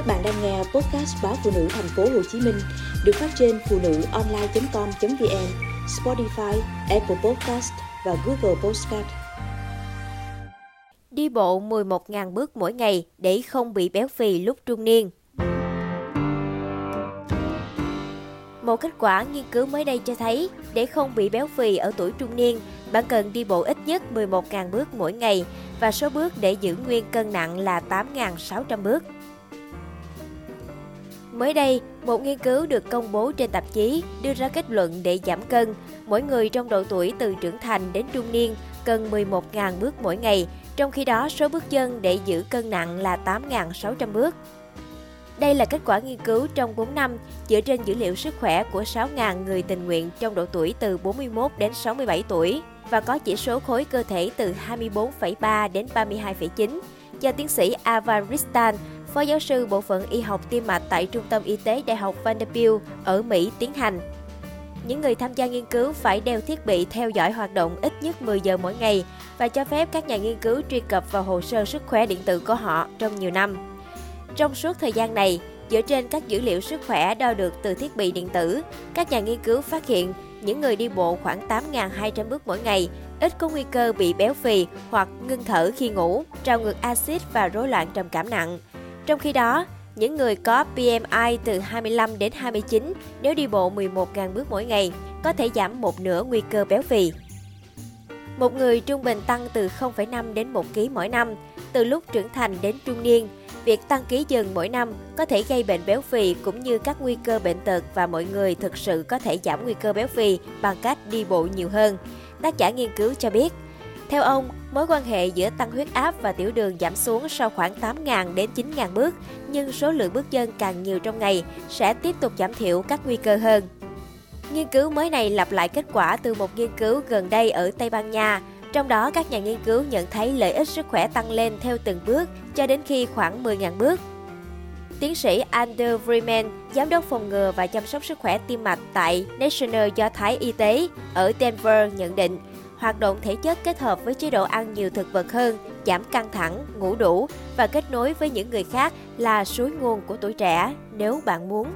Các bạn đang nghe podcast báo phụ nữ thành phố Hồ Chí Minh được phát trên phụ nữ online.com.vn, Spotify, Apple Podcast và Google Podcast. Đi bộ 11.000 bước mỗi ngày để không bị béo phì lúc trung niên. Một kết quả nghiên cứu mới đây cho thấy, để không bị béo phì ở tuổi trung niên, bạn cần đi bộ ít nhất 11.000 bước mỗi ngày và số bước để giữ nguyên cân nặng là 8.600 bước. Mới đây, một nghiên cứu được công bố trên tạp chí đưa ra kết luận để giảm cân, mỗi người trong độ tuổi từ trưởng thành đến trung niên cần 11.000 bước mỗi ngày, trong khi đó số bước chân để giữ cân nặng là 8.600 bước. Đây là kết quả nghiên cứu trong 4 năm dựa trên dữ liệu sức khỏe của 6.000 người tình nguyện trong độ tuổi từ 41 đến 67 tuổi và có chỉ số khối cơ thể từ 24,3 đến 32,9 do tiến sĩ Avan Ristan, phó giáo sư bộ phận y học tim mạch tại Trung tâm Y tế Đại học Vanderbilt ở Mỹ tiến hành. Những người tham gia nghiên cứu phải đeo thiết bị theo dõi hoạt động ít nhất 10 giờ mỗi ngày và cho phép các nhà nghiên cứu truy cập vào hồ sơ sức khỏe điện tử của họ trong nhiều năm. Trong suốt thời gian này, dựa trên các dữ liệu sức khỏe đo được từ thiết bị điện tử, các nhà nghiên cứu phát hiện những người đi bộ khoảng 8.200 bước mỗi ngày ít có nguy cơ bị béo phì hoặc ngưng thở khi ngủ, trào ngược axit và rối loạn trầm cảm nặng. Trong khi đó, những người có BMI từ 25 đến 29 nếu đi bộ 11.000 bước mỗi ngày có thể giảm một nửa nguy cơ béo phì. Một người trung bình tăng từ 0,5 đến 1 kg mỗi năm, từ lúc trưởng thành đến trung niên. Việc tăng ký dần mỗi năm có thể gây bệnh béo phì cũng như các nguy cơ bệnh tật và mọi người thực sự có thể giảm nguy cơ béo phì bằng cách đi bộ nhiều hơn. Tác giả nghiên cứu cho biết, theo ông, mối quan hệ giữa tăng huyết áp và tiểu đường giảm xuống sau khoảng 8.000 đến 9.000 bước, nhưng số lượng bước chân càng nhiều trong ngày sẽ tiếp tục giảm thiểu các nguy cơ hơn. Nghiên cứu mới này lặp lại kết quả từ một nghiên cứu gần đây ở Tây Ban Nha, trong đó các nhà nghiên cứu nhận thấy lợi ích sức khỏe tăng lên theo từng bước cho đến khi khoảng 10.000 bước. Tiến sĩ Andrew Freeman, giám đốc phòng ngừa và chăm sóc sức khỏe tim mạch tại National Do Thái Y tế ở Denver nhận định, hoạt động thể chất kết hợp với chế độ ăn nhiều thực vật hơn, giảm căng thẳng, ngủ đủ và kết nối với những người khác là suối nguồn của tuổi trẻ nếu bạn muốn.